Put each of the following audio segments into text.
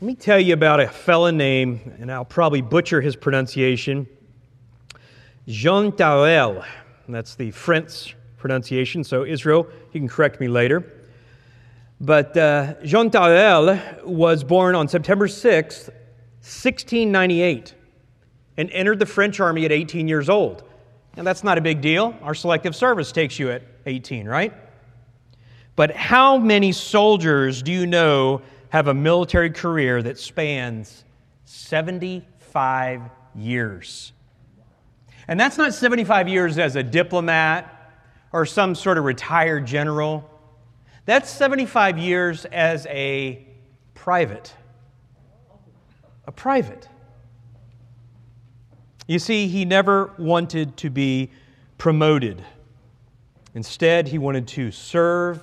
Let me tell you about a fella named, and I'll probably butcher his pronunciation, Jean Thurel. That's the French pronunciation, so Israel, you can correct me later. But uh, Jean Thurel was born on September 6th, 1698, and entered the French army at 18 years old. Now, that's not a big deal. Our selective service takes you at 18, right? But how many soldiers do you know have a military career that spans 75 years. And that's not 75 years as a diplomat or some sort of retired general. That's 75 years as a private. A private. You see, he never wanted to be promoted. Instead, he wanted to serve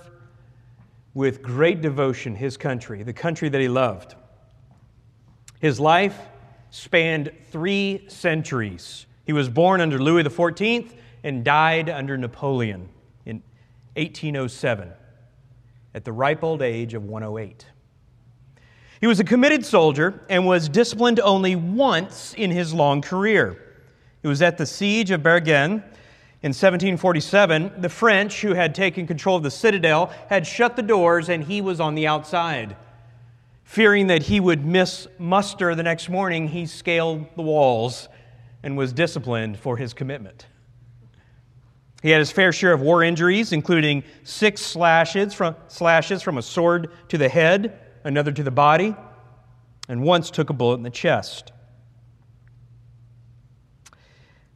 with great devotion his country, the country that he loved. His life spanned three centuries. He was born under Louis XIV and died under Napoleon in 1807 at the ripe old age of 108. He was a committed soldier and was disciplined only once in his long career. It was at the siege of Bergen in 1747, the French, who had taken control of the citadel, had shut the doors and he was on the outside. Fearing that he would miss muster the next morning, he scaled the walls and was disciplined for his commitment. He had his fair share of war injuries, including six slashes from, slashes from a sword to the head, another to the body, and once took a bullet in the chest.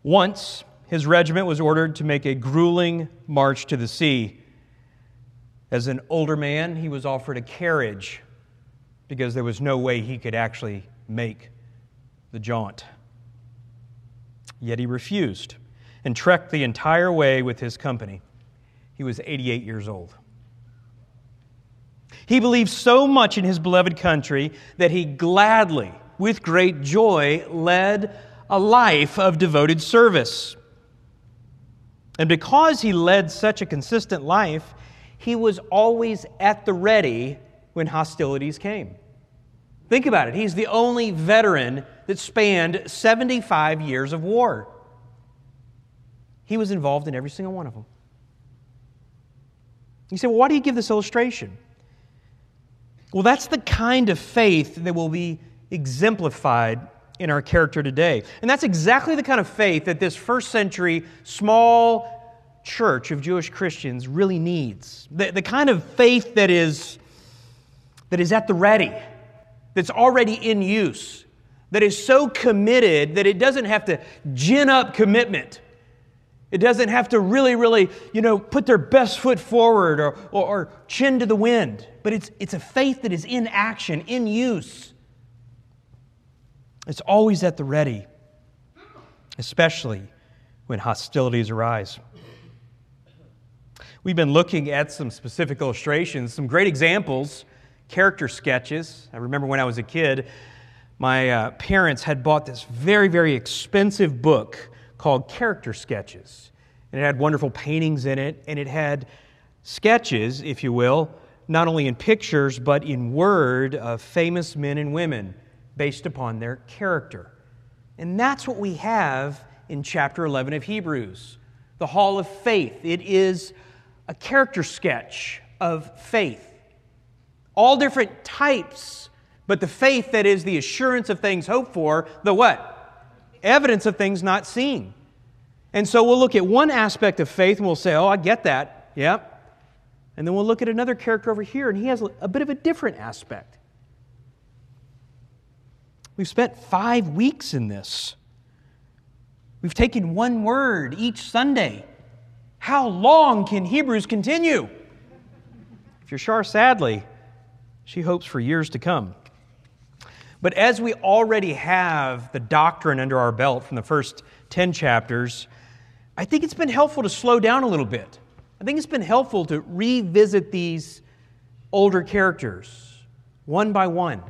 Once, his regiment was ordered to make a grueling march to the sea. As an older man, he was offered a carriage because there was no way he could actually make the jaunt. Yet he refused and trekked the entire way with his company. He was 88 years old. He believed so much in his beloved country that he gladly, with great joy, led a life of devoted service. And because he led such a consistent life, he was always at the ready when hostilities came. Think about it. He's the only veteran that spanned 75 years of war. He was involved in every single one of them. You say, well, why do you give this illustration? Well, that's the kind of faith that will be exemplified in our character today. And that's exactly the kind of faith that this first century small church of Jewish Christians really needs. The, the kind of faith that is, that is at the ready, that's already in use, that is so committed that it doesn't have to gin up commitment. It doesn't have to really, really, you know, put their best foot forward or, or, or chin to the wind. But it's, it's a faith that is in action, in use. It's always at the ready, especially when hostilities arise. We've been looking at some specific illustrations, some great examples, character sketches. I remember when I was a kid, my uh, parents had bought this very, very expensive book called Character Sketches. And it had wonderful paintings in it, and it had sketches, if you will, not only in pictures, but in word of famous men and women based upon their character. And that's what we have in chapter 11 of Hebrews the Hall of Faith. It is a character sketch of faith. All different types, but the faith that is the assurance of things hoped for, the what? Evidence of things not seen. And so we'll look at one aspect of faith and we'll say, oh, I get that. Yep. And then we'll look at another character over here, and he has a bit of a different aspect. We've spent five weeks in this. We've taken one word each Sunday. How long can Hebrews continue? If you're Shar, sadly, she hopes for years to come. But as we already have the doctrine under our belt from the first 10 chapters, I think it's been helpful to slow down a little bit. I think it's been helpful to revisit these older characters one by one.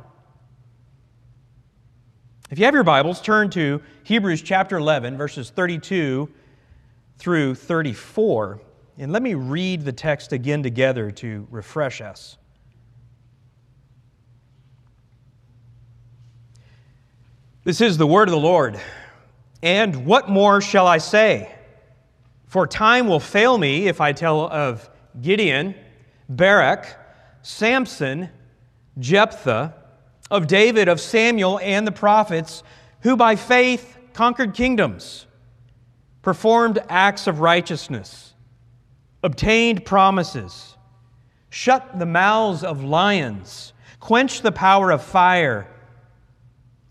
If you have your Bibles, turn to Hebrews chapter 11, verses 32 through 34. And let me read the text again together to refresh us. This is the word of the Lord. And what more shall I say? For time will fail me if I tell of Gideon, Barak, Samson, Jephthah, of David, of Samuel, and the prophets, who by faith conquered kingdoms, performed acts of righteousness, obtained promises, shut the mouths of lions, quenched the power of fire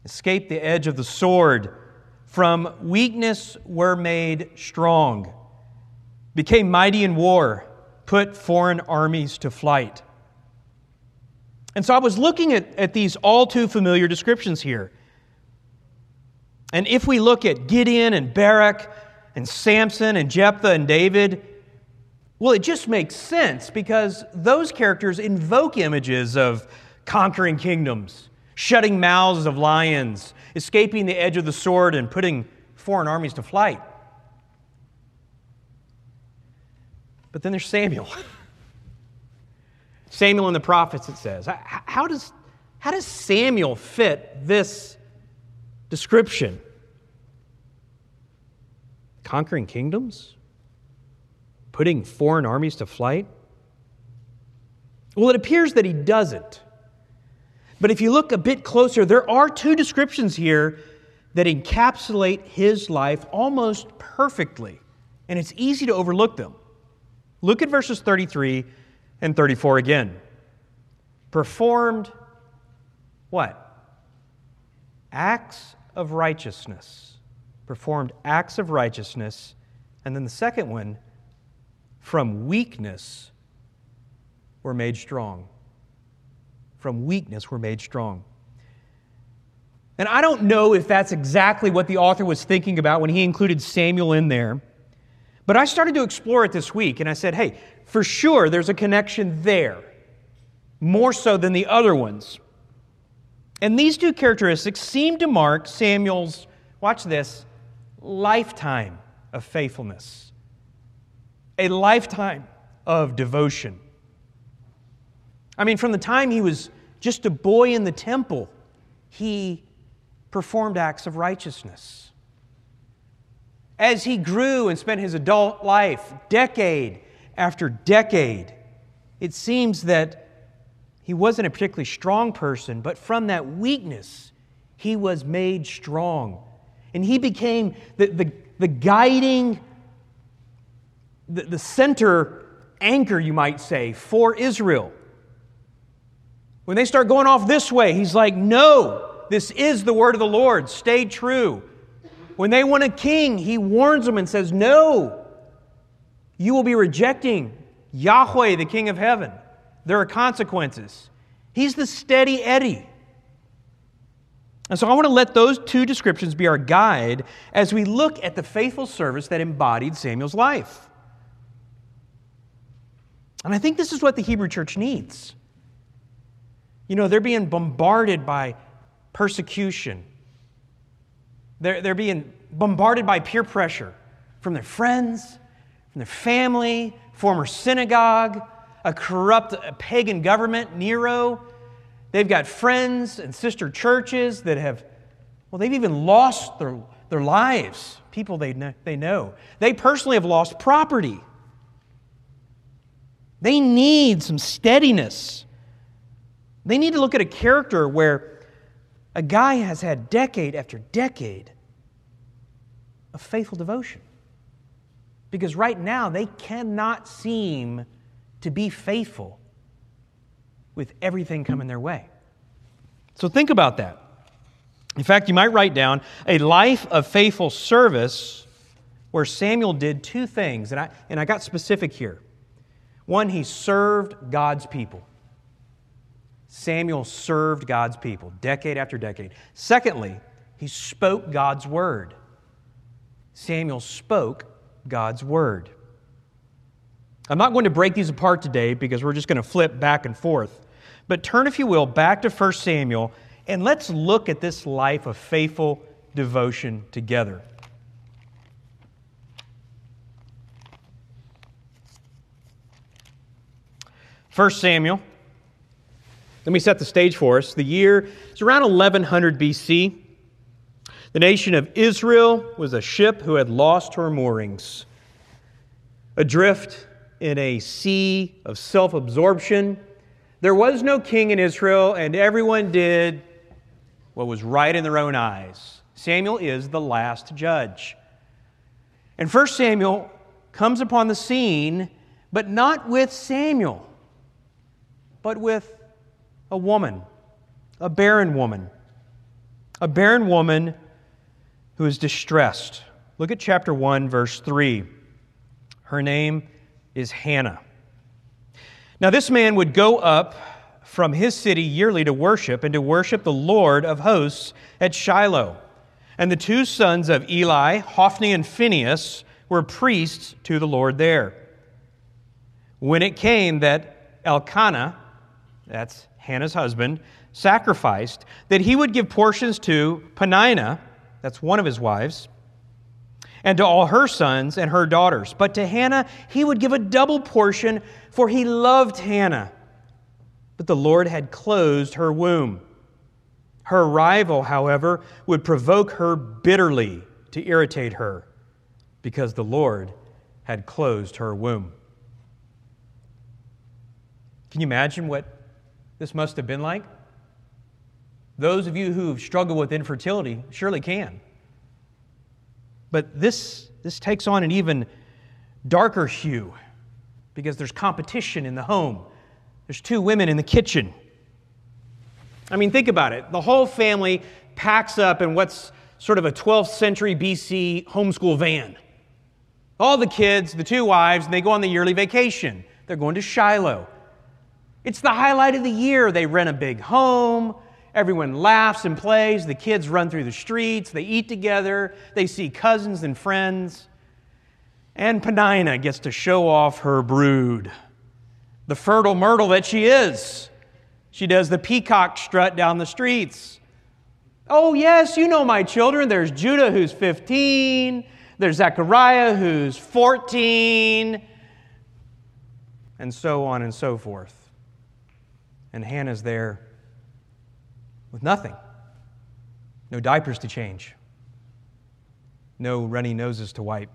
escaped the edge of the sword, from weakness were made strong, became mighty in war, put foreign armies to flight. And so I was looking at, at these all too familiar descriptions here. And if we look at Gideon and Barak and Samson and Jephthah and David, well, it just makes sense because those characters invoke images of conquering kingdoms shutting mouths of lions, escaping the edge of the sword, and putting foreign armies to flight. But then there's Samuel. Samuel and the prophets, it says. How does, how does Samuel fit this description? Conquering kingdoms? Putting foreign armies to flight? Well, it appears that he doesn't. But if you look a bit closer, there are two descriptions here that encapsulate his life almost perfectly, and it's easy to overlook them. Look at verses 33 and 34 again. Performed what? Acts of righteousness. Performed acts of righteousness. And then the second one, from weakness were made strong from weakness were made strong. And I don't know if that's exactly what the author was thinking about when he included Samuel in there. But I started to explore it this week and I said, hey, for sure there's a connection there, more so than the other ones. And these two characteristics seem to mark Samuel's, watch this, lifetime of faithfulness, a lifetime of devotion. I mean, from the time he was just a boy in the temple, he performed acts of righteousness. As he grew and spent his adult life, decade after decade, it seems that he wasn't a particularly strong person, but from that weakness, he was made strong. And he became the, the, the guiding, the, the center anchor, you might say, for Israel. When they start going off this way, he's like, No, this is the word of the Lord. Stay true. When they want a king, he warns them and says, No, you will be rejecting Yahweh, the King of heaven. There are consequences. He's the steady Eddie. And so I want to let those two descriptions be our guide as we look at the faithful service that embodied Samuel's life. And I think this is what the Hebrew church needs. You know, they're being bombarded by persecution. They're, they're being bombarded by peer pressure from their friends, from their family, former synagogue, a corrupt a pagan government, Nero. They've got friends and sister churches that have, well, they've even lost their, their lives, people they know, they know. They personally have lost property. They need some steadiness. They need to look at a character where a guy has had decade after decade of faithful devotion. Because right now, they cannot seem to be faithful with everything coming their way. So think about that. In fact, you might write down a life of faithful service where Samuel did two things, and I, and I got specific here. One, he served God's people. Samuel served God's people decade after decade. Secondly, he spoke God's word. Samuel spoke God's word. I'm not going to break these apart today because we're just going to flip back and forth. But turn, if you will, back to 1 Samuel and let's look at this life of faithful devotion together. First Samuel let me set the stage for us. The year is around 1100 BC. The nation of Israel was a ship who had lost her moorings. Adrift in a sea of self absorption, there was no king in Israel, and everyone did what was right in their own eyes. Samuel is the last judge. And 1 Samuel comes upon the scene, but not with Samuel, but with a woman, a barren woman. A barren woman who is distressed. Look at chapter 1, verse 3. Her name is Hannah. Now, this man would go up from his city yearly to worship and to worship the Lord of hosts at Shiloh. And the two sons of Eli, Hophni and Phinehas, were priests to the Lord there. When it came that Elkanah, that's Hannah's husband, sacrificed, that he would give portions to Peninnah, that's one of his wives, and to all her sons and her daughters. But to Hannah, he would give a double portion, for he loved Hannah. But the Lord had closed her womb. Her rival, however, would provoke her bitterly to irritate her, because the Lord had closed her womb. Can you imagine what this must have been like? Those of you who've struggled with infertility surely can. But this, this takes on an even darker hue because there's competition in the home. There's two women in the kitchen. I mean, think about it. The whole family packs up in what's sort of a 12th century BC homeschool van. All the kids, the two wives, and they go on the yearly vacation. They're going to Shiloh. It's the highlight of the year. They rent a big home. Everyone laughs and plays. The kids run through the streets. They eat together. They see cousins and friends. And Peninnah gets to show off her brood, the fertile myrtle that she is. She does the peacock strut down the streets. Oh, yes, you know my children. There's Judah, who's 15. There's Zechariah, who's 14. And so on and so forth. And Hannah's there with nothing. No diapers to change, no runny noses to wipe.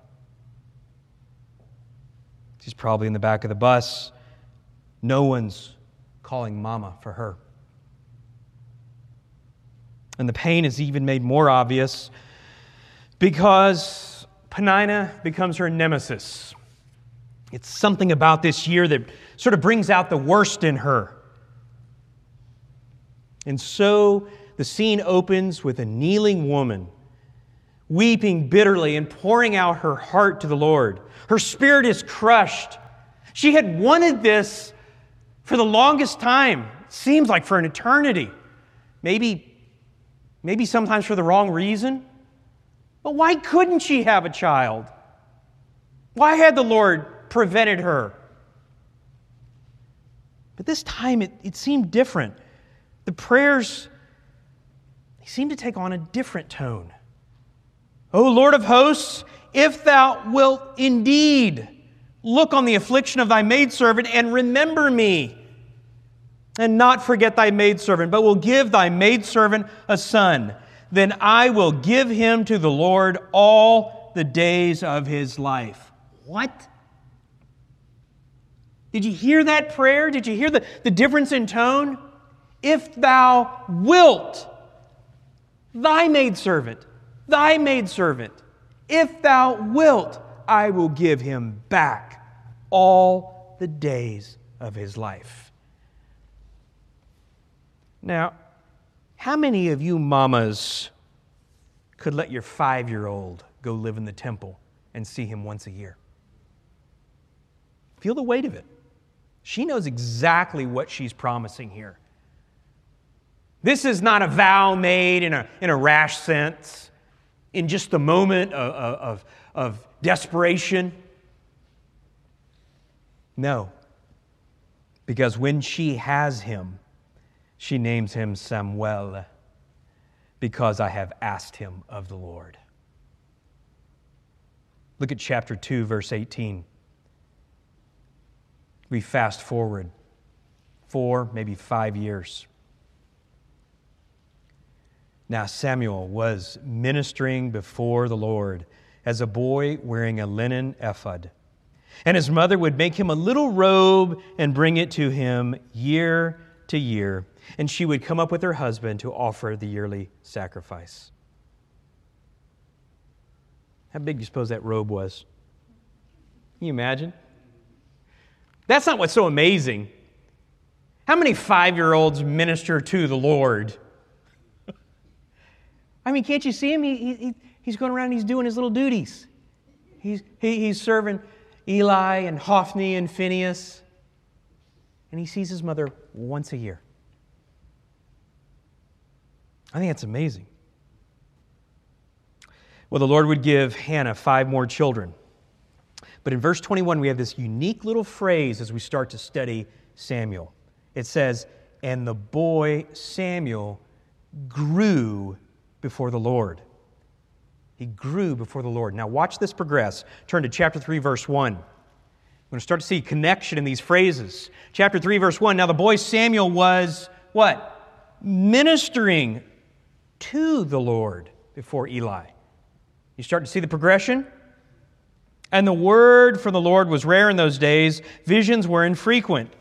She's probably in the back of the bus. No one's calling mama for her. And the pain is even made more obvious because Peninnah becomes her nemesis. It's something about this year that sort of brings out the worst in her. And so the scene opens with a kneeling woman weeping bitterly and pouring out her heart to the Lord. Her spirit is crushed. She had wanted this for the longest time, seems like for an eternity. Maybe, maybe sometimes for the wrong reason. But why couldn't she have a child? Why had the Lord prevented her? But this time it, it seemed different. The prayers they seem to take on a different tone. O Lord of hosts, if thou wilt indeed look on the affliction of thy maidservant and remember me, and not forget thy maidservant, but will give thy maidservant a son, then I will give him to the Lord all the days of his life. What? Did you hear that prayer? Did you hear the, the difference in tone? If thou wilt, thy maidservant, thy maidservant, if thou wilt, I will give him back all the days of his life. Now, how many of you mamas could let your five year old go live in the temple and see him once a year? Feel the weight of it. She knows exactly what she's promising here. This is not a vow made in a, in a rash sense, in just a moment of, of, of desperation. No. Because when she has him, she names him Samuel, because I have asked him of the Lord. Look at chapter 2, verse 18. We fast forward four, maybe five years. Now Samuel was ministering before the Lord as a boy wearing a linen ephod. And his mother would make him a little robe and bring it to him year to year. And she would come up with her husband to offer the yearly sacrifice. How big do you suppose that robe was? Can you imagine? That's not what's so amazing. How many five year olds minister to the Lord? I mean, can't you see him? He, he, he's going around, he's doing his little duties. He's, he, he's serving Eli and Hophni and Phinehas, and he sees his mother once a year. I think that's amazing. Well, the Lord would give Hannah five more children. But in verse 21, we have this unique little phrase as we start to study Samuel. It says, And the boy Samuel grew before the Lord. He grew before the Lord. Now, watch this progress. Turn to chapter 3, verse 1. We're going to start to see connection in these phrases. Chapter 3, verse 1. Now, the boy Samuel was what? Ministering to the Lord before Eli. You start to see the progression? And the word from the Lord was rare in those days, visions were infrequent.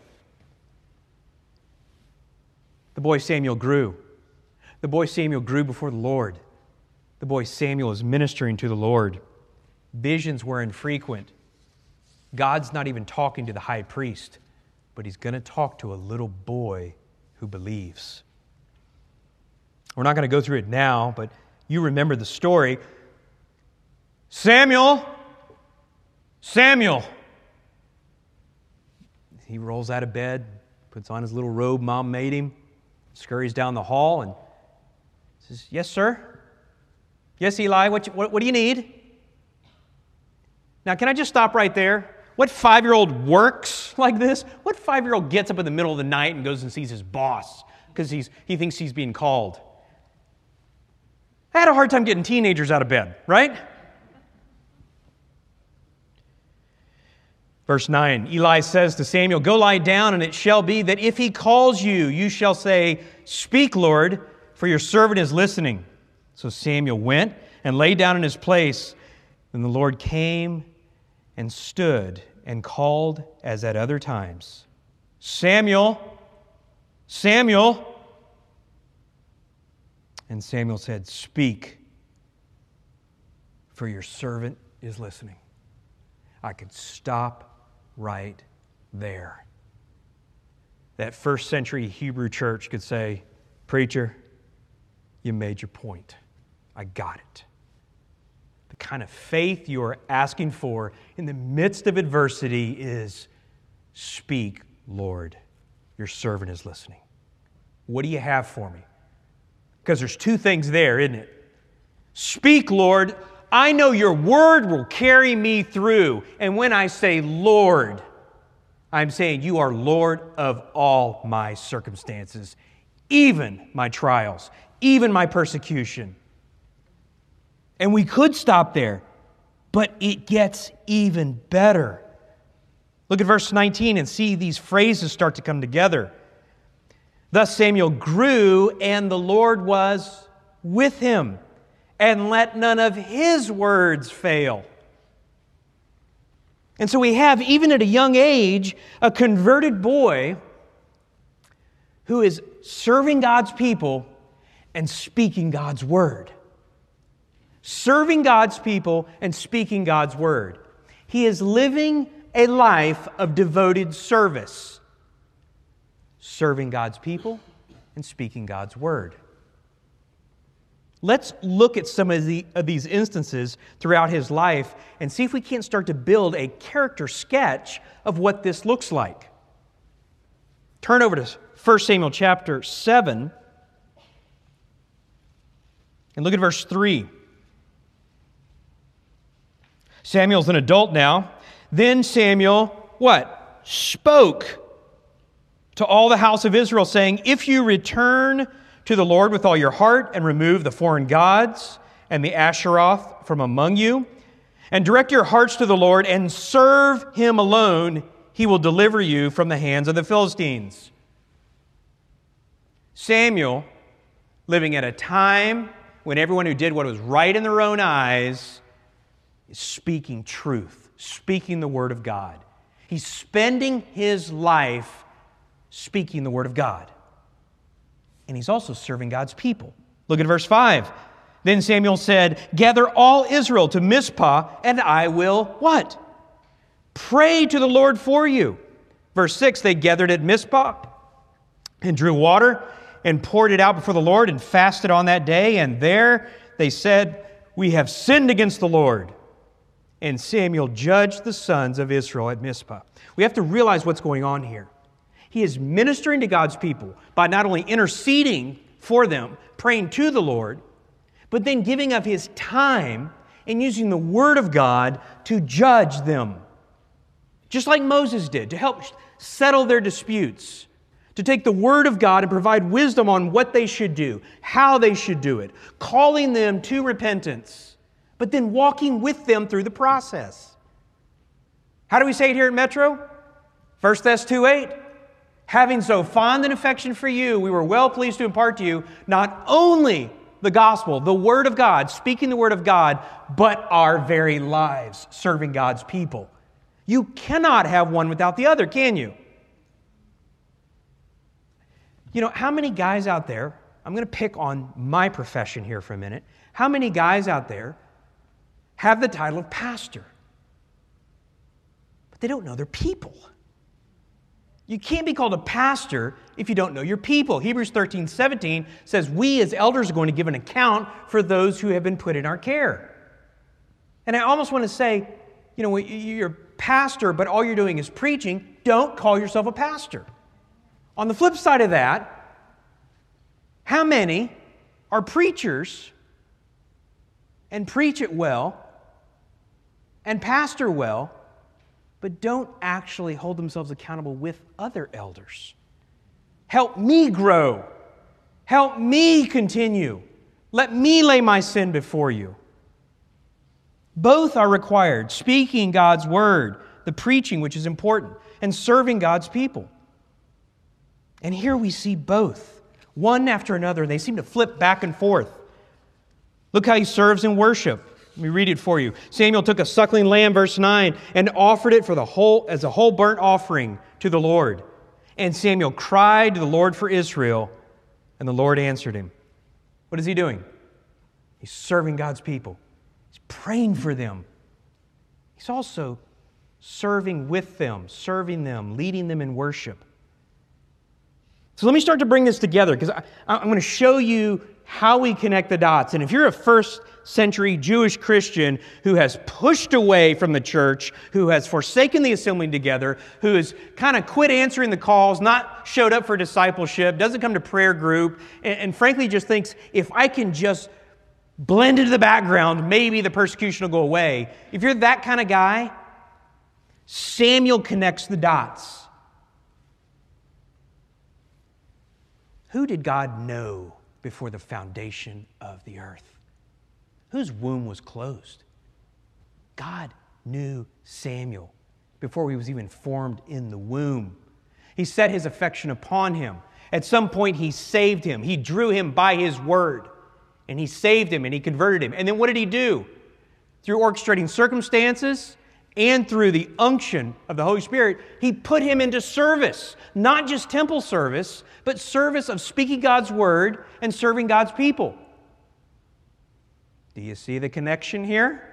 The boy Samuel grew. The boy Samuel grew before the Lord. The boy Samuel is ministering to the Lord. Visions were infrequent. God's not even talking to the high priest, but he's going to talk to a little boy who believes. We're not going to go through it now, but you remember the story. Samuel, Samuel. He rolls out of bed, puts on his little robe mom made him, scurries down the hall, and says, Yes, sir. Yes, Eli, what, what, what do you need? Now, can I just stop right there? What five year old works like this? What five year old gets up in the middle of the night and goes and sees his boss because he thinks he's being called? I had a hard time getting teenagers out of bed, right? Verse 9 Eli says to Samuel, Go lie down, and it shall be that if he calls you, you shall say, Speak, Lord, for your servant is listening. So Samuel went and lay down in his place. Then the Lord came and stood and called as at other times Samuel, Samuel. And Samuel said, Speak, for your servant is listening. I could stop right there. That first century Hebrew church could say, Preacher, you made your point. I got it. The kind of faith you are asking for in the midst of adversity is speak, Lord. Your servant is listening. What do you have for me? Because there's two things there, isn't it? Speak, Lord. I know your word will carry me through. And when I say Lord, I'm saying you are Lord of all my circumstances, even my trials, even my persecution. And we could stop there, but it gets even better. Look at verse 19 and see these phrases start to come together. Thus Samuel grew, and the Lord was with him and let none of his words fail. And so we have, even at a young age, a converted boy who is serving God's people and speaking God's word. Serving God's people and speaking God's word. He is living a life of devoted service, serving God's people and speaking God's word. Let's look at some of, the, of, these instances throughout his life and see if we can't start to build a character sketch of what this looks like. Turn over to 1 Samuel chapter 7 and look at verse 3. Samuel's an adult now. Then Samuel, what? Spoke to all the house of Israel, saying, If you return to the Lord with all your heart and remove the foreign gods and the Asheroth from among you, and direct your hearts to the Lord and serve him alone, he will deliver you from the hands of the Philistines. Samuel living at a time when everyone who did what was right in their own eyes is speaking truth, speaking the Word of God. He's spending his life speaking the Word of God. And he's also serving God's people. Look at verse 5. Then Samuel said, Gather all Israel to Mizpah, and I will what? Pray to the Lord for you. Verse 6 They gathered at Mizpah and drew water and poured it out before the Lord and fasted on that day. And there they said, We have sinned against the Lord. And Samuel judged the sons of Israel at Mizpah. We have to realize what's going on here. He is ministering to God's people by not only interceding for them, praying to the Lord, but then giving of his time and using the word of God to judge them. Just like Moses did, to help settle their disputes, to take the word of God and provide wisdom on what they should do, how they should do it, calling them to repentance, but then walking with them through the process. How do we say it here at Metro? 1 Thess 2 8. Having so fond an affection for you, we were well pleased to impart to you not only the gospel, the word of God, speaking the word of God, but our very lives serving God's people. You cannot have one without the other, can you? You know, how many guys out there, I'm going to pick on my profession here for a minute. How many guys out there have the title of pastor? But they don't know their people. You can't be called a pastor if you don't know your people. Hebrews 13, 17 says, We as elders are going to give an account for those who have been put in our care. And I almost want to say, you know, you're a pastor, but all you're doing is preaching. Don't call yourself a pastor. On the flip side of that, how many are preachers and preach it well and pastor well? but don't actually hold themselves accountable with other elders. Help me grow. Help me continue. Let me lay my sin before you. Both are required speaking God's word, the preaching, which is important, and serving God's people. And here we see both, one after another. They seem to flip back and forth. Look how he serves in worship. Let me read it for you. Samuel took a suckling lamb, verse 9, and offered it for the whole as a whole burnt offering to the Lord. And Samuel cried to the Lord for Israel, and the Lord answered him. What is he doing? He's serving God's people. He's praying for them. He's also serving with them, serving them, leading them in worship. So let me start to bring this together because I'm going to show you how we connect the dots. And if you're a first century Jewish Christian who has pushed away from the church, who has forsaken the assembling together, who has kind of quit answering the calls, not showed up for discipleship, doesn't come to prayer group, and, and frankly just thinks if I can just blend into the background, maybe the persecution will go away. If you're that kind of guy, Samuel connects the dots. Who did God know before the foundation of the earth? whose womb was closed. God knew Samuel before he was even formed in the womb. He set his affection upon him. At some point, he saved him. He drew him by his word, and he saved him and he converted him. And then what did he do? Through orchestrating circumstances and through the unction of the Holy Spirit, he put him into service, not just temple service, but service of speaking God's word and serving God's people. Do you see the connection here?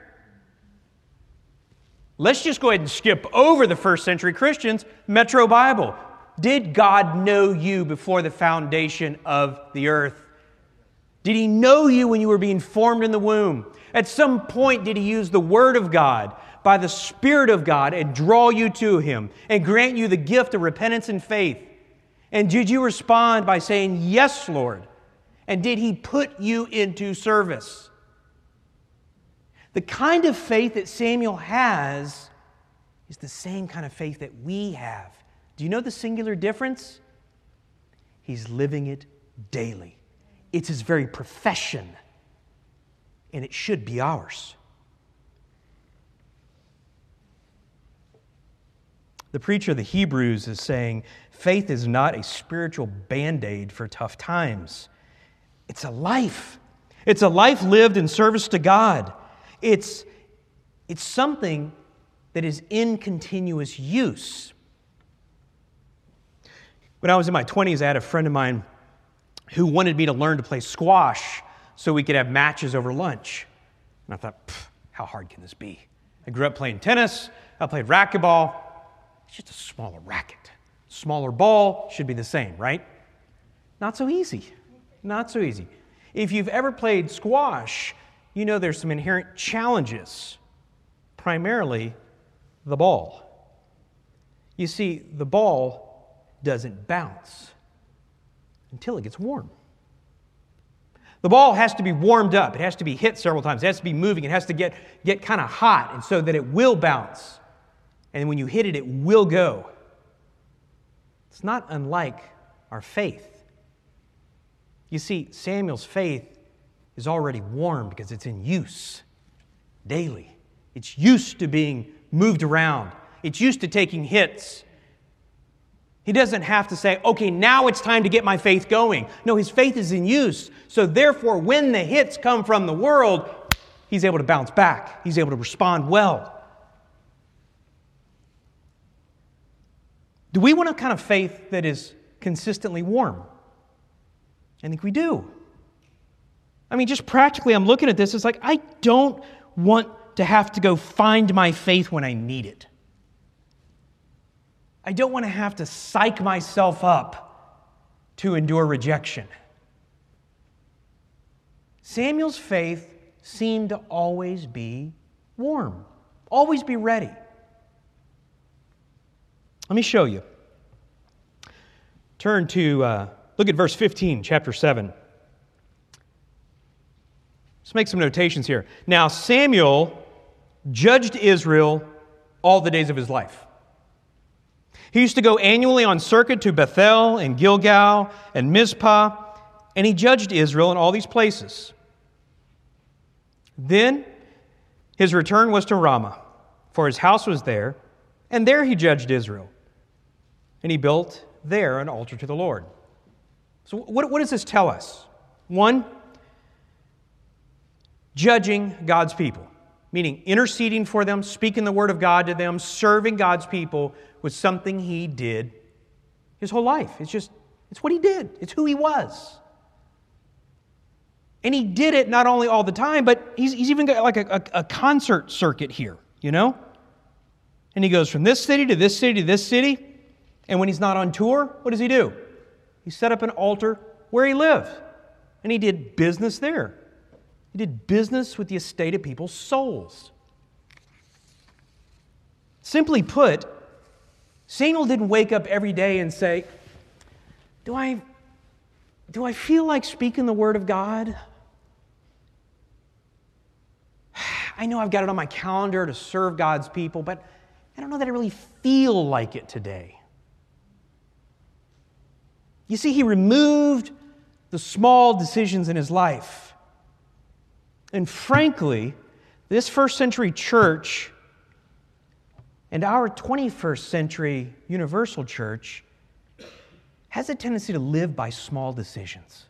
Let's just go ahead and skip over the first century Christians. Metro Bible. Did God know you before the foundation of the earth? Did He know you when you were being formed in the womb? At some point, did He use the Word of God by the Spirit of God and draw you to Him and grant you the gift of repentance and faith? And did you respond by saying, Yes, Lord? And did He put you into service? The kind of faith that Samuel has is the same kind of faith that we have. Do you know the singular difference? He's living it daily. It's his very profession, and it should be ours. The preacher of the Hebrews is saying faith is not a spiritual band aid for tough times. It's a life. It's a life lived in service to God. It's, it's something that is in continuous use. When I was in my 20s, I had a friend of mine who wanted me to learn to play squash so we could have matches over lunch. And I thought, how hard can this be? I grew up playing tennis, I played racquetball. It's just a smaller racket. Smaller ball should be the same, right? Not so easy. Not so easy. If you've ever played squash, you know there's some inherent challenges, primarily the ball. You see, the ball doesn't bounce until it gets warm. The ball has to be warmed up. It has to be hit several times. It has to be moving. It has to get, get kind of hot and so that it will bounce. And when you hit it, it will go. It's not unlike our faith. You see, Samuel's faith is already warm because it's in use daily. It's used to being moved around, it's used to taking hits. He doesn't have to say, okay, now it's time to get my faith going. No, his faith is in use. So, therefore, when the hits come from the world, he's able to bounce back, he's able to respond well. Do we want a kind of faith that is consistently warm? I think we do. I mean, just practically, I'm looking at this, it's like, I don't want to have to go find my faith when I need it. I don't want to have to psych myself up to endure rejection. Samuel's faith seemed to always be warm, always be ready. Let me show you. Turn to, uh, look at verse 15, chapter 7. Let's make some notations here. Now, Samuel judged Israel all the days of his life. He used to go annually on circuit to Bethel and Gilgal and Mizpah, and he judged Israel in all these places. Then his return was to Ramah, for his house was there, and there he judged Israel. And he built there an altar to the Lord. So, what, what does this tell us? One, judging God's people, meaning interceding for them, speaking the word of God to them, serving God's people was something he did his whole life. It's just, it's what he did, it's who he was. And he did it not only all the time, but he's, he's even got like a, a, a concert circuit here, you know? And he goes from this city to this city to this city. And when he's not on tour, what does he do? He set up an altar where he lived. And he did business there. He did business with the estate of people's souls. Simply put, Samuel didn't wake up every day and say, Do I, do I feel like speaking the word of God? I know I've got it on my calendar to serve God's people, but I don't know that I really feel like it today. You see, he removed the small decisions in his life. And frankly, this first century church and our 21st century universal church has a tendency to live by small decisions.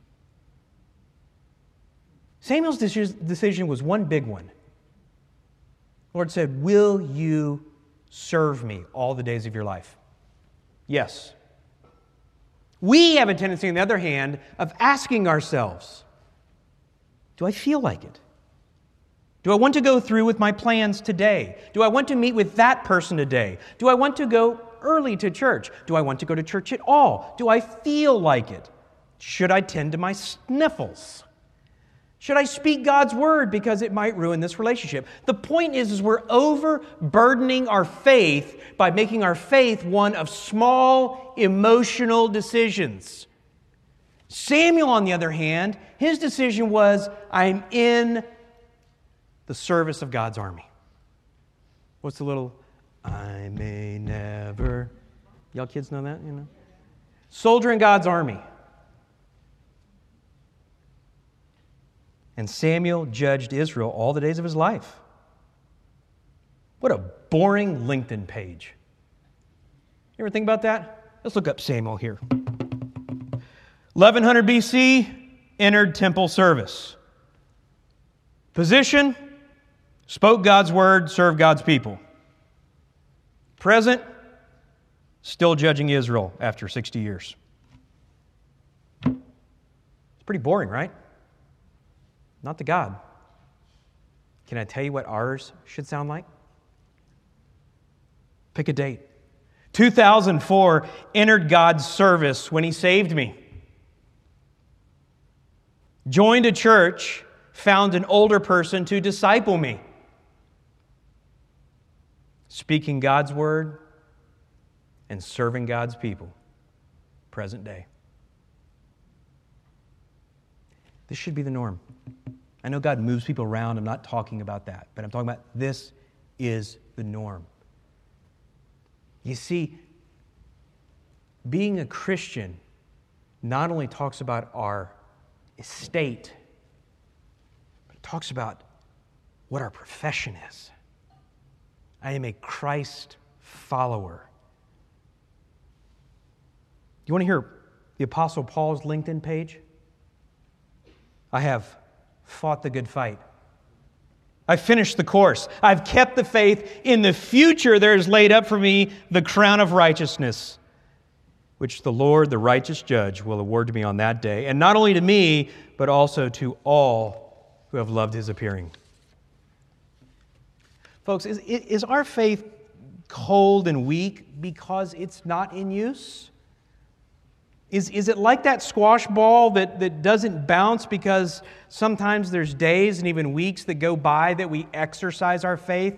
Samuel's decision was one big one. The Lord said, Will you serve me all the days of your life? Yes. We have a tendency, on the other hand, of asking ourselves, Do I feel like it? Do I want to go through with my plans today? Do I want to meet with that person today? Do I want to go early to church? Do I want to go to church at all? Do I feel like it? Should I tend to my sniffles? Should I speak God's word because it might ruin this relationship? The point is, is we're overburdening our faith by making our faith one of small emotional decisions. Samuel, on the other hand, his decision was, I'm in the service of God's army. What's the little, I may never, y'all kids know that, you know? Soldier in God's army. And Samuel judged Israel all the days of his life. What a boring LinkedIn page. You ever think about that? Let's look up Samuel here. 1100 BC, entered temple service. Position, spoke God's word, served God's people. Present, still judging Israel after 60 years. It's pretty boring, right? Not to God. Can I tell you what ours should sound like? Pick a date. 2004 entered God's service when He saved me. Joined a church, found an older person to disciple me. Speaking God's word and serving God's people, present day. This should be the norm. I know God moves people around. I'm not talking about that, but I'm talking about this is the norm. You see, being a Christian not only talks about our estate, but it talks about what our profession is. I am a Christ follower. You want to hear the Apostle Paul's LinkedIn page? I have fought the good fight. I've finished the course. I've kept the faith. In the future, there is laid up for me the crown of righteousness, which the Lord, the righteous judge, will award to me on that day. And not only to me, but also to all who have loved his appearing. Folks, is, is our faith cold and weak because it's not in use? Is, is it like that squash ball that, that doesn't bounce because sometimes there's days and even weeks that go by that we exercise our faith?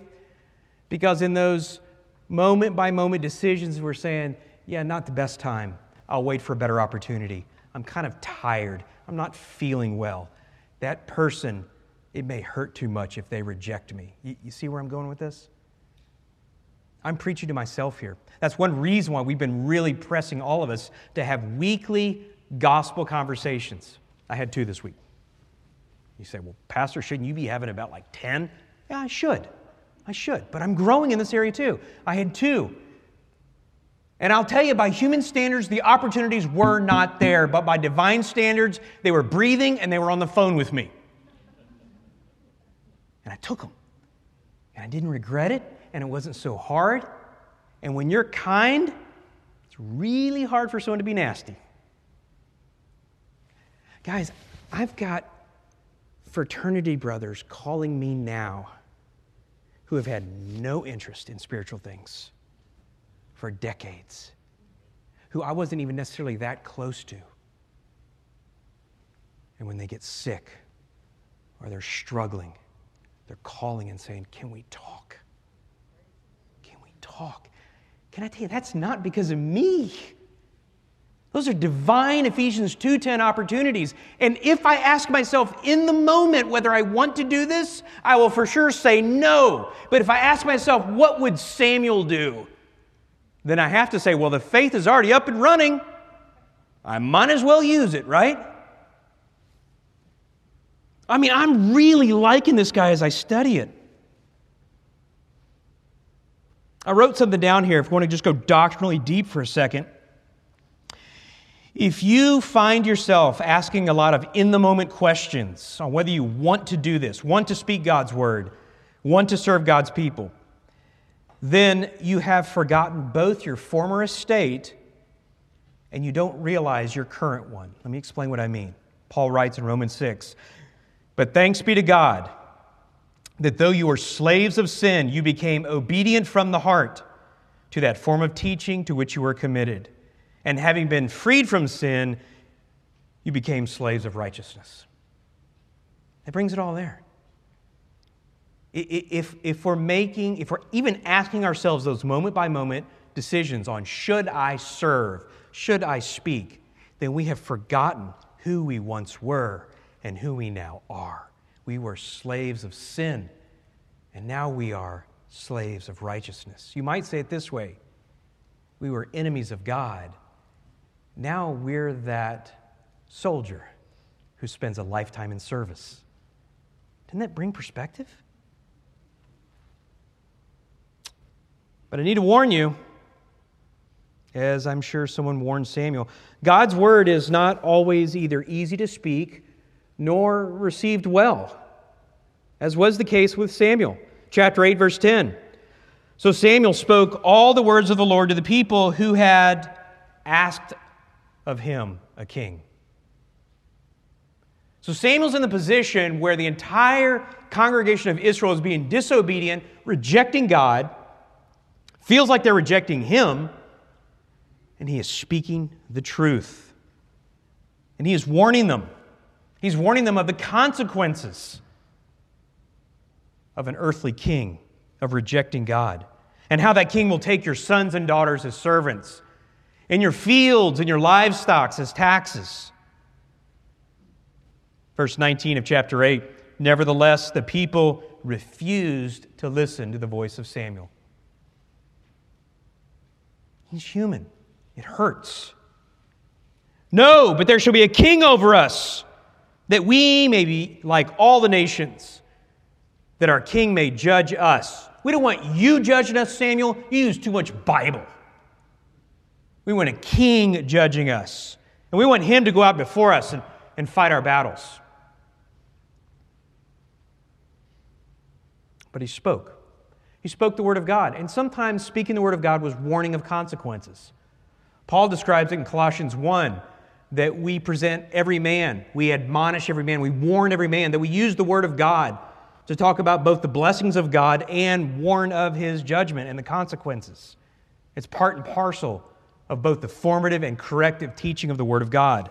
Because in those moment by moment decisions, we're saying, yeah, not the best time. I'll wait for a better opportunity. I'm kind of tired. I'm not feeling well. That person, it may hurt too much if they reject me. You, you see where I'm going with this? I'm preaching to myself here. That's one reason why we've been really pressing all of us to have weekly gospel conversations. I had two this week. You say, well, Pastor, shouldn't you be having about like 10? Yeah, I should. I should. But I'm growing in this area too. I had two. And I'll tell you, by human standards, the opportunities were not there. But by divine standards, they were breathing and they were on the phone with me. And I took them. And I didn't regret it and it wasn't so hard. And when you're kind, it's really hard for someone to be nasty. Guys, I've got fraternity brothers calling me now who have had no interest in spiritual things for decades, who I wasn't even necessarily that close to. And when they get sick or they're struggling, they're calling and saying, Can we talk? Talk. Can I tell you, that's not because of me. Those are divine Ephesians 2:10 opportunities. And if I ask myself in the moment whether I want to do this, I will for sure say no. But if I ask myself, what would Samuel do? Then I have to say, well, the faith is already up and running. I might as well use it, right? I mean, I'm really liking this guy as I study it. I wrote something down here if we want to just go doctrinally deep for a second. If you find yourself asking a lot of in the moment questions on whether you want to do this, want to speak God's word, want to serve God's people, then you have forgotten both your former estate and you don't realize your current one. Let me explain what I mean. Paul writes in Romans 6 But thanks be to God that though you were slaves of sin, you became obedient from the heart to that form of teaching to which you were committed. And having been freed from sin, you became slaves of righteousness. It brings it all there. If, if we're making, if we're even asking ourselves those moment by moment decisions on should I serve, should I speak, then we have forgotten who we once were and who we now are. We were slaves of sin, and now we are slaves of righteousness. You might say it this way we were enemies of God. Now we're that soldier who spends a lifetime in service. Doesn't that bring perspective? But I need to warn you, as I'm sure someone warned Samuel, God's word is not always either easy to speak nor received well, as was the case with Samuel. Chapter 8, verse 10. So Samuel spoke all the words of the Lord to the people who had asked of him a king. So Samuel's in the position where the entire congregation of Israel is being disobedient, rejecting God, feels like they're rejecting him, and he is speaking the truth. And he is warning them. He's warning them of the consequences of an earthly king, of rejecting God, and how that king will take your sons and daughters as servants, and your fields and your livestock as taxes. Verse 19 of chapter 8 Nevertheless, the people refused to listen to the voice of Samuel. He's human, it hurts. No, but there shall be a king over us, that we may be like all the nations, that our king may judge us. We don't want you judging us, Samuel. You use too much Bible. We want a king judging us. And we want him to go out before us and, and fight our battles. But he spoke. He spoke the word of God. And sometimes speaking the word of God was warning of consequences. Paul describes it in Colossians 1 that we present every man, we admonish every man, we warn every man, that we use the Word of God to talk about both the blessings of God and warn of His judgment and the consequences. It's part and parcel of both the formative and corrective teaching of the Word of God.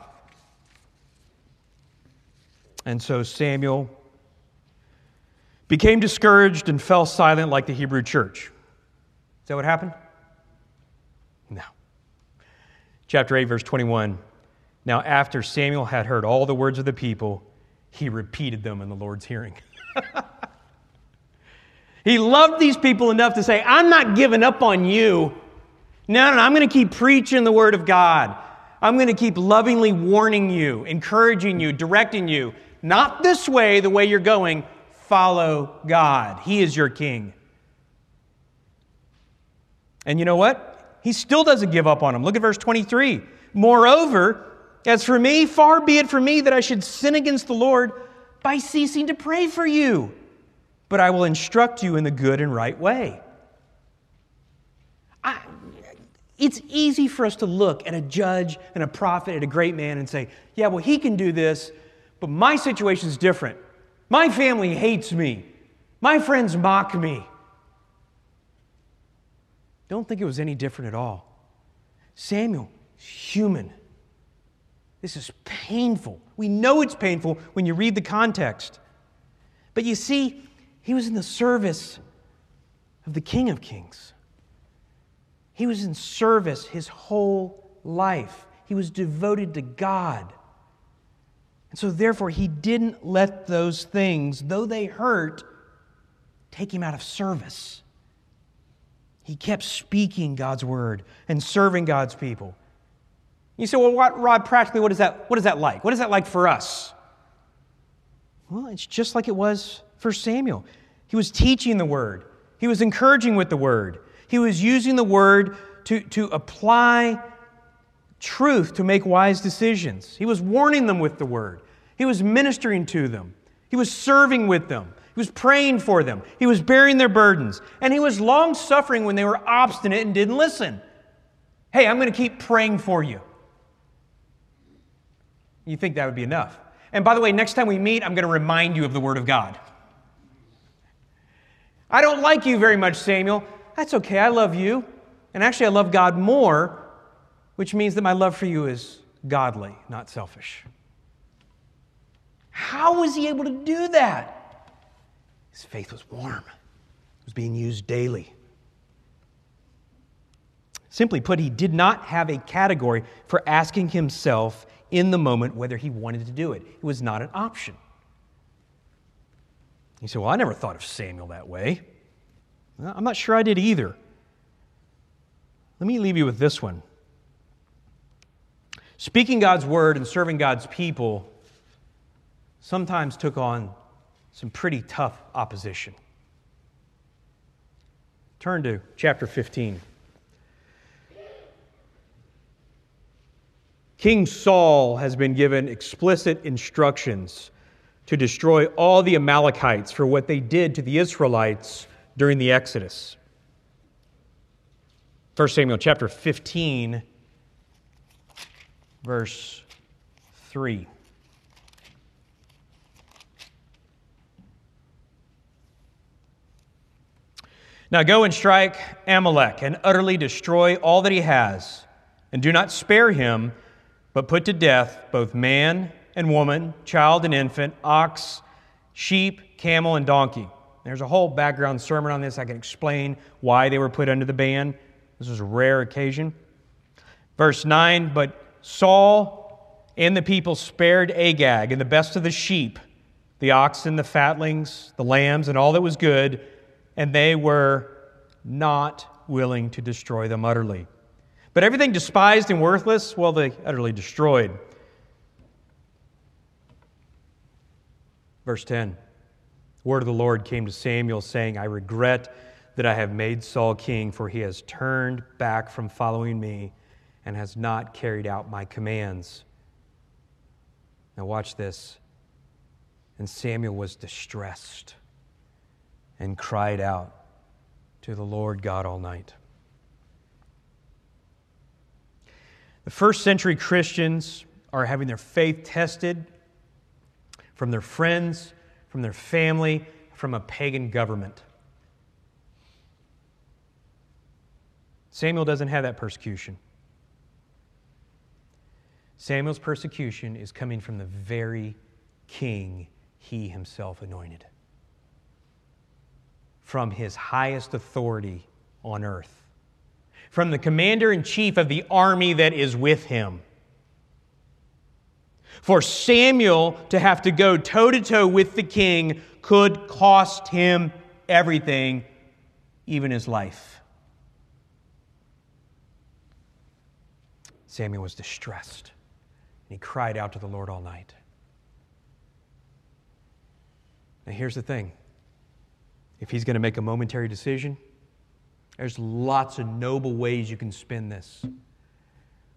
And so Samuel became discouraged and fell silent like the Hebrew church. Is that what happened? No. Chapter 8, verse 21. Now, after Samuel had heard all the words of the people, he repeated them in the Lord's hearing. he loved these people enough to say, I'm not giving up on you. No, no, I'm going to keep preaching the word of God. I'm going to keep lovingly warning you, encouraging you, directing you. Not this way, the way you're going. Follow God. He is your king. And you know what? He still doesn't give up on him. Look at verse 23. Moreover, as for me, far be it from me that I should sin against the Lord by ceasing to pray for you, but I will instruct you in the good and right way. I, it's easy for us to look at a judge and a prophet and a great man and say, yeah, well, he can do this, but my situation is different. My family hates me. My friends mock me. Don't think it was any different at all. Samuel human. This is painful. We know it's painful when you read the context. But you see, he was in the service of the King of Kings. He was in service his whole life. He was devoted to God. And so, therefore, he didn't let those things, though they hurt, take him out of service. He kept speaking God's word and serving God's people. You say, well, what, Rod, practically, what is, that, what is that like? What is that like for us? Well, it's just like it was for Samuel. He was teaching the word, he was encouraging with the word, he was using the word to, to apply truth to make wise decisions. He was warning them with the word, he was ministering to them, he was serving with them. He was praying for them. He was bearing their burdens. And he was long suffering when they were obstinate and didn't listen. Hey, I'm going to keep praying for you. You think that would be enough. And by the way, next time we meet, I'm going to remind you of the Word of God. I don't like you very much, Samuel. That's okay. I love you. And actually, I love God more, which means that my love for you is godly, not selfish. How was he able to do that? His faith was warm, it was being used daily. Simply put, he did not have a category for asking himself in the moment whether he wanted to do it. It was not an option. He said, Well, I never thought of Samuel that way. I'm not sure I did either. Let me leave you with this one. Speaking God's word and serving God's people sometimes took on some pretty tough opposition. Turn to chapter 15. King Saul has been given explicit instructions to destroy all the Amalekites for what they did to the Israelites during the Exodus. 1 Samuel chapter 15, verse 3. Now go and strike Amalek and utterly destroy all that he has, and do not spare him, but put to death both man and woman, child and infant, ox, sheep, camel, and donkey. There's a whole background sermon on this. I can explain why they were put under the ban. This was a rare occasion. Verse 9 But Saul and the people spared Agag and the best of the sheep, the oxen, the fatlings, the lambs, and all that was good and they were not willing to destroy them utterly. But everything despised and worthless, well, they utterly destroyed. Verse 10 Word of the Lord came to Samuel, saying, I regret that I have made Saul king, for he has turned back from following me and has not carried out my commands. Now, watch this. And Samuel was distressed and cried out to the Lord God all night. The first century Christians are having their faith tested from their friends, from their family, from a pagan government. Samuel doesn't have that persecution. Samuel's persecution is coming from the very king he himself anointed from his highest authority on earth, from the commander in chief of the army that is with him. For Samuel to have to go toe to toe with the king could cost him everything, even his life. Samuel was distressed, and he cried out to the Lord all night. Now, here's the thing if he's going to make a momentary decision. There's lots of noble ways you can spin this.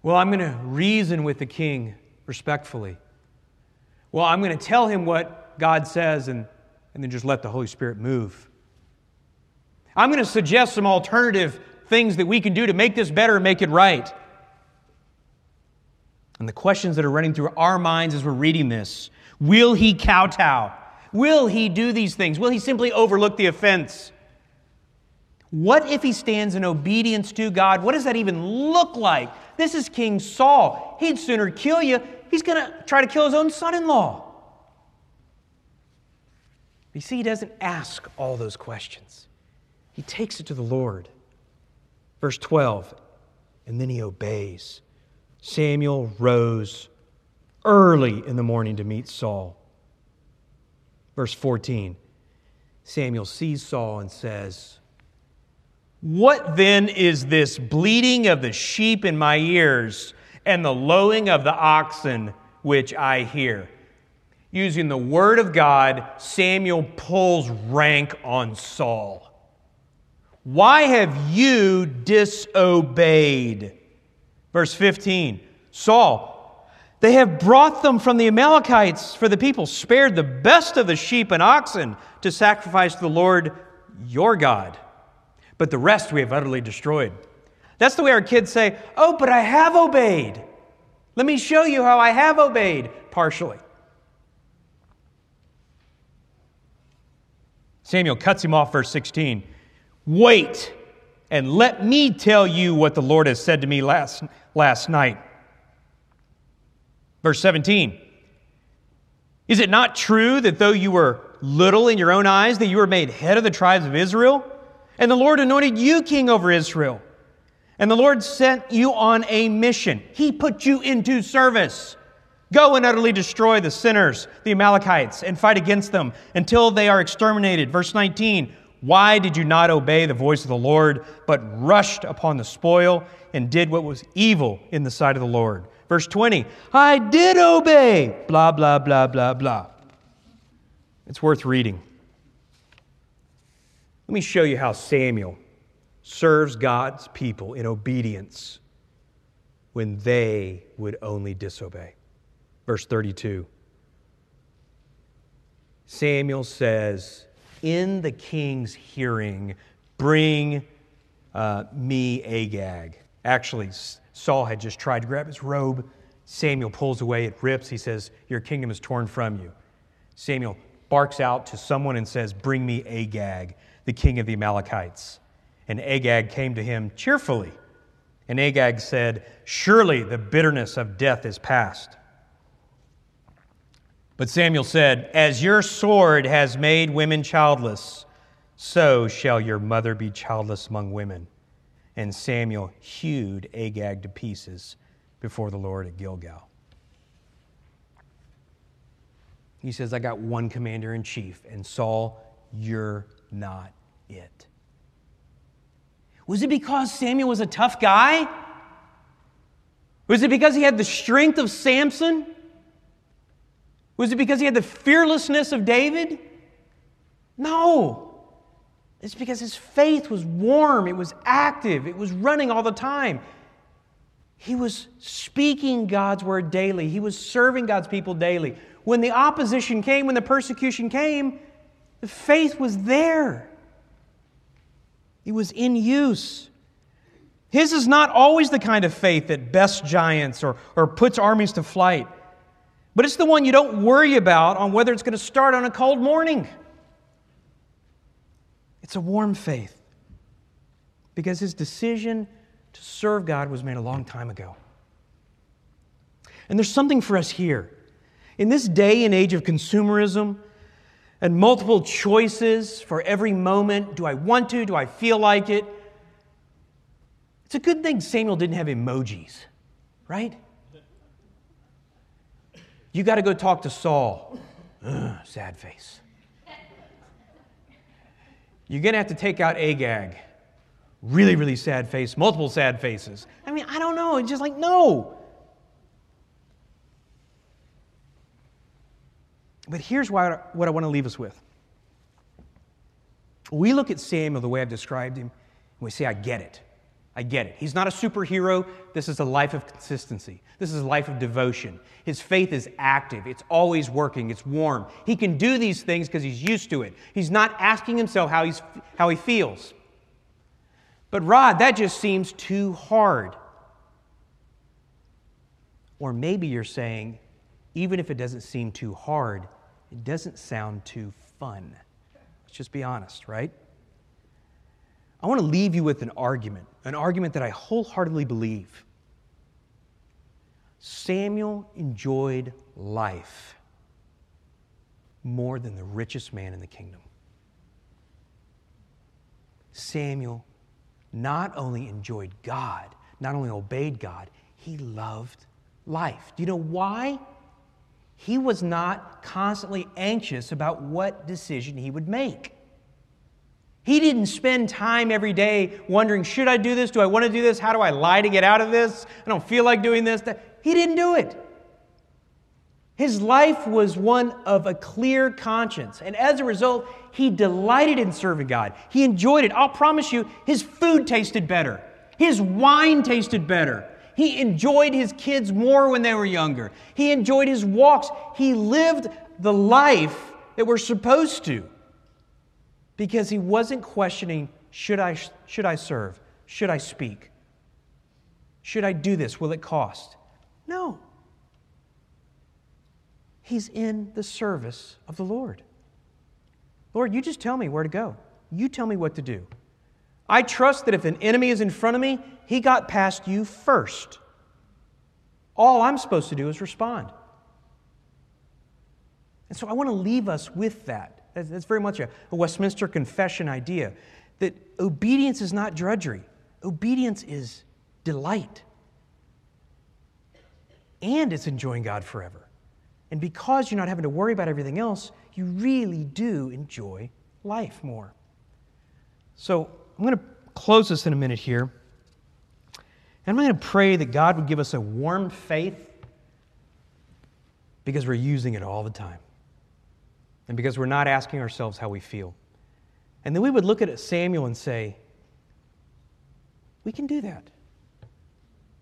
Well, I'm going to reason with the king respectfully. Well, I'm going to tell him what God says and, and then just let the Holy Spirit move. I'm going to suggest some alternative things that we can do to make this better and make it right. And the questions that are running through our minds as we're reading this will he kowtow? Will he do these things? Will he simply overlook the offense? What if he stands in obedience to God? What does that even look like? This is King Saul. He'd sooner kill you. He's going to try to kill his own son in law. You see, he doesn't ask all those questions, he takes it to the Lord. Verse 12, and then he obeys. Samuel rose early in the morning to meet Saul. Verse 14 Samuel sees Saul and says, What then is this bleating of the sheep in my ears and the lowing of the oxen which I hear? Using the word of God, Samuel pulls rank on Saul. Why have you disobeyed? Verse 15 Saul, they have brought them from the Amalekites, for the people spared the best of the sheep and oxen to sacrifice to the Lord your God. But the rest we have utterly destroyed. That's the way our kids say, Oh, but I have obeyed. Let me show you how I have obeyed partially. Samuel cuts him off, verse 16. Wait, and let me tell you what the Lord has said to me last, last night. Verse 17 Is it not true that though you were little in your own eyes, that you were made head of the tribes of Israel? And the Lord anointed you king over Israel. And the Lord sent you on a mission. He put you into service. Go and utterly destroy the sinners, the Amalekites, and fight against them until they are exterminated. Verse 19 Why did you not obey the voice of the Lord, but rushed upon the spoil and did what was evil in the sight of the Lord? Verse 20, I did obey, blah, blah, blah, blah, blah. It's worth reading. Let me show you how Samuel serves God's people in obedience when they would only disobey. Verse 32. Samuel says, In the king's hearing, bring uh, me Agag. Actually, Saul had just tried to grab his robe. Samuel pulls away, it rips. He says, Your kingdom is torn from you. Samuel barks out to someone and says, Bring me Agag, the king of the Amalekites. And Agag came to him cheerfully. And Agag said, Surely the bitterness of death is past. But Samuel said, As your sword has made women childless, so shall your mother be childless among women. And Samuel hewed Agag to pieces before the Lord at Gilgal. He says, I got one commander in chief, and Saul, you're not it. Was it because Samuel was a tough guy? Was it because he had the strength of Samson? Was it because he had the fearlessness of David? No. It's because his faith was warm, it was active, it was running all the time. He was speaking God's word daily, he was serving God's people daily. When the opposition came, when the persecution came, the faith was there. It was in use. His is not always the kind of faith that bests giants or, or puts armies to flight, but it's the one you don't worry about on whether it's going to start on a cold morning. It's a warm faith because his decision to serve God was made a long time ago. And there's something for us here. In this day and age of consumerism, and multiple choices for every moment. Do I want to? Do I feel like it? It's a good thing Samuel didn't have emojis, right? You got to go talk to Saul. Ugh, sad face. You're going to have to take out Agag. Really, really sad face, multiple sad faces. I mean, I don't know. It's just like, no. But here's what I want to leave us with. We look at Samuel the way I've described him, and we say, I get it. I get it. He's not a superhero. This is a life of consistency. This is a life of devotion. His faith is active, it's always working, it's warm. He can do these things because he's used to it. He's not asking himself how, he's, how he feels. But, Rod, that just seems too hard. Or maybe you're saying, even if it doesn't seem too hard, it doesn't sound too fun. Let's just be honest, right? I want to leave you with an argument, an argument that I wholeheartedly believe. Samuel enjoyed life more than the richest man in the kingdom. Samuel not only enjoyed God, not only obeyed God, he loved life. Do you know why? He was not constantly anxious about what decision he would make. He didn't spend time every day wondering, should I do this? Do I want to do this? How do I lie to get out of this? I don't feel like doing this. He didn't do it. His life was one of a clear conscience. And as a result, he delighted in serving God. He enjoyed it. I'll promise you, his food tasted better, his wine tasted better. He enjoyed his kids more when they were younger. He enjoyed his walks. He lived the life that we're supposed to because he wasn't questioning should I, should I serve? Should I speak? Should I do this? Will it cost? No. He's in the service of the Lord. Lord, you just tell me where to go. You tell me what to do. I trust that if an enemy is in front of me, he got past you first. All I'm supposed to do is respond. And so I want to leave us with that. That's very much a, Westminster Confession idea that obedience is not drudgery, obedience is delight. And it's enjoying God forever. And because you're not having to worry about everything else, you really do enjoy life more. So I'm going to close this in a minute here. And I'm going to pray that God would give us a warm faith because we're using it all the time. And because we're not asking ourselves how we feel. And then we would look at Samuel and say, we can do that.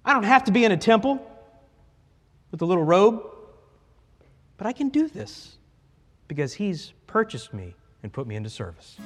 I don't have to be in a temple with a little robe, but I can do this because he's purchased me and put me into service.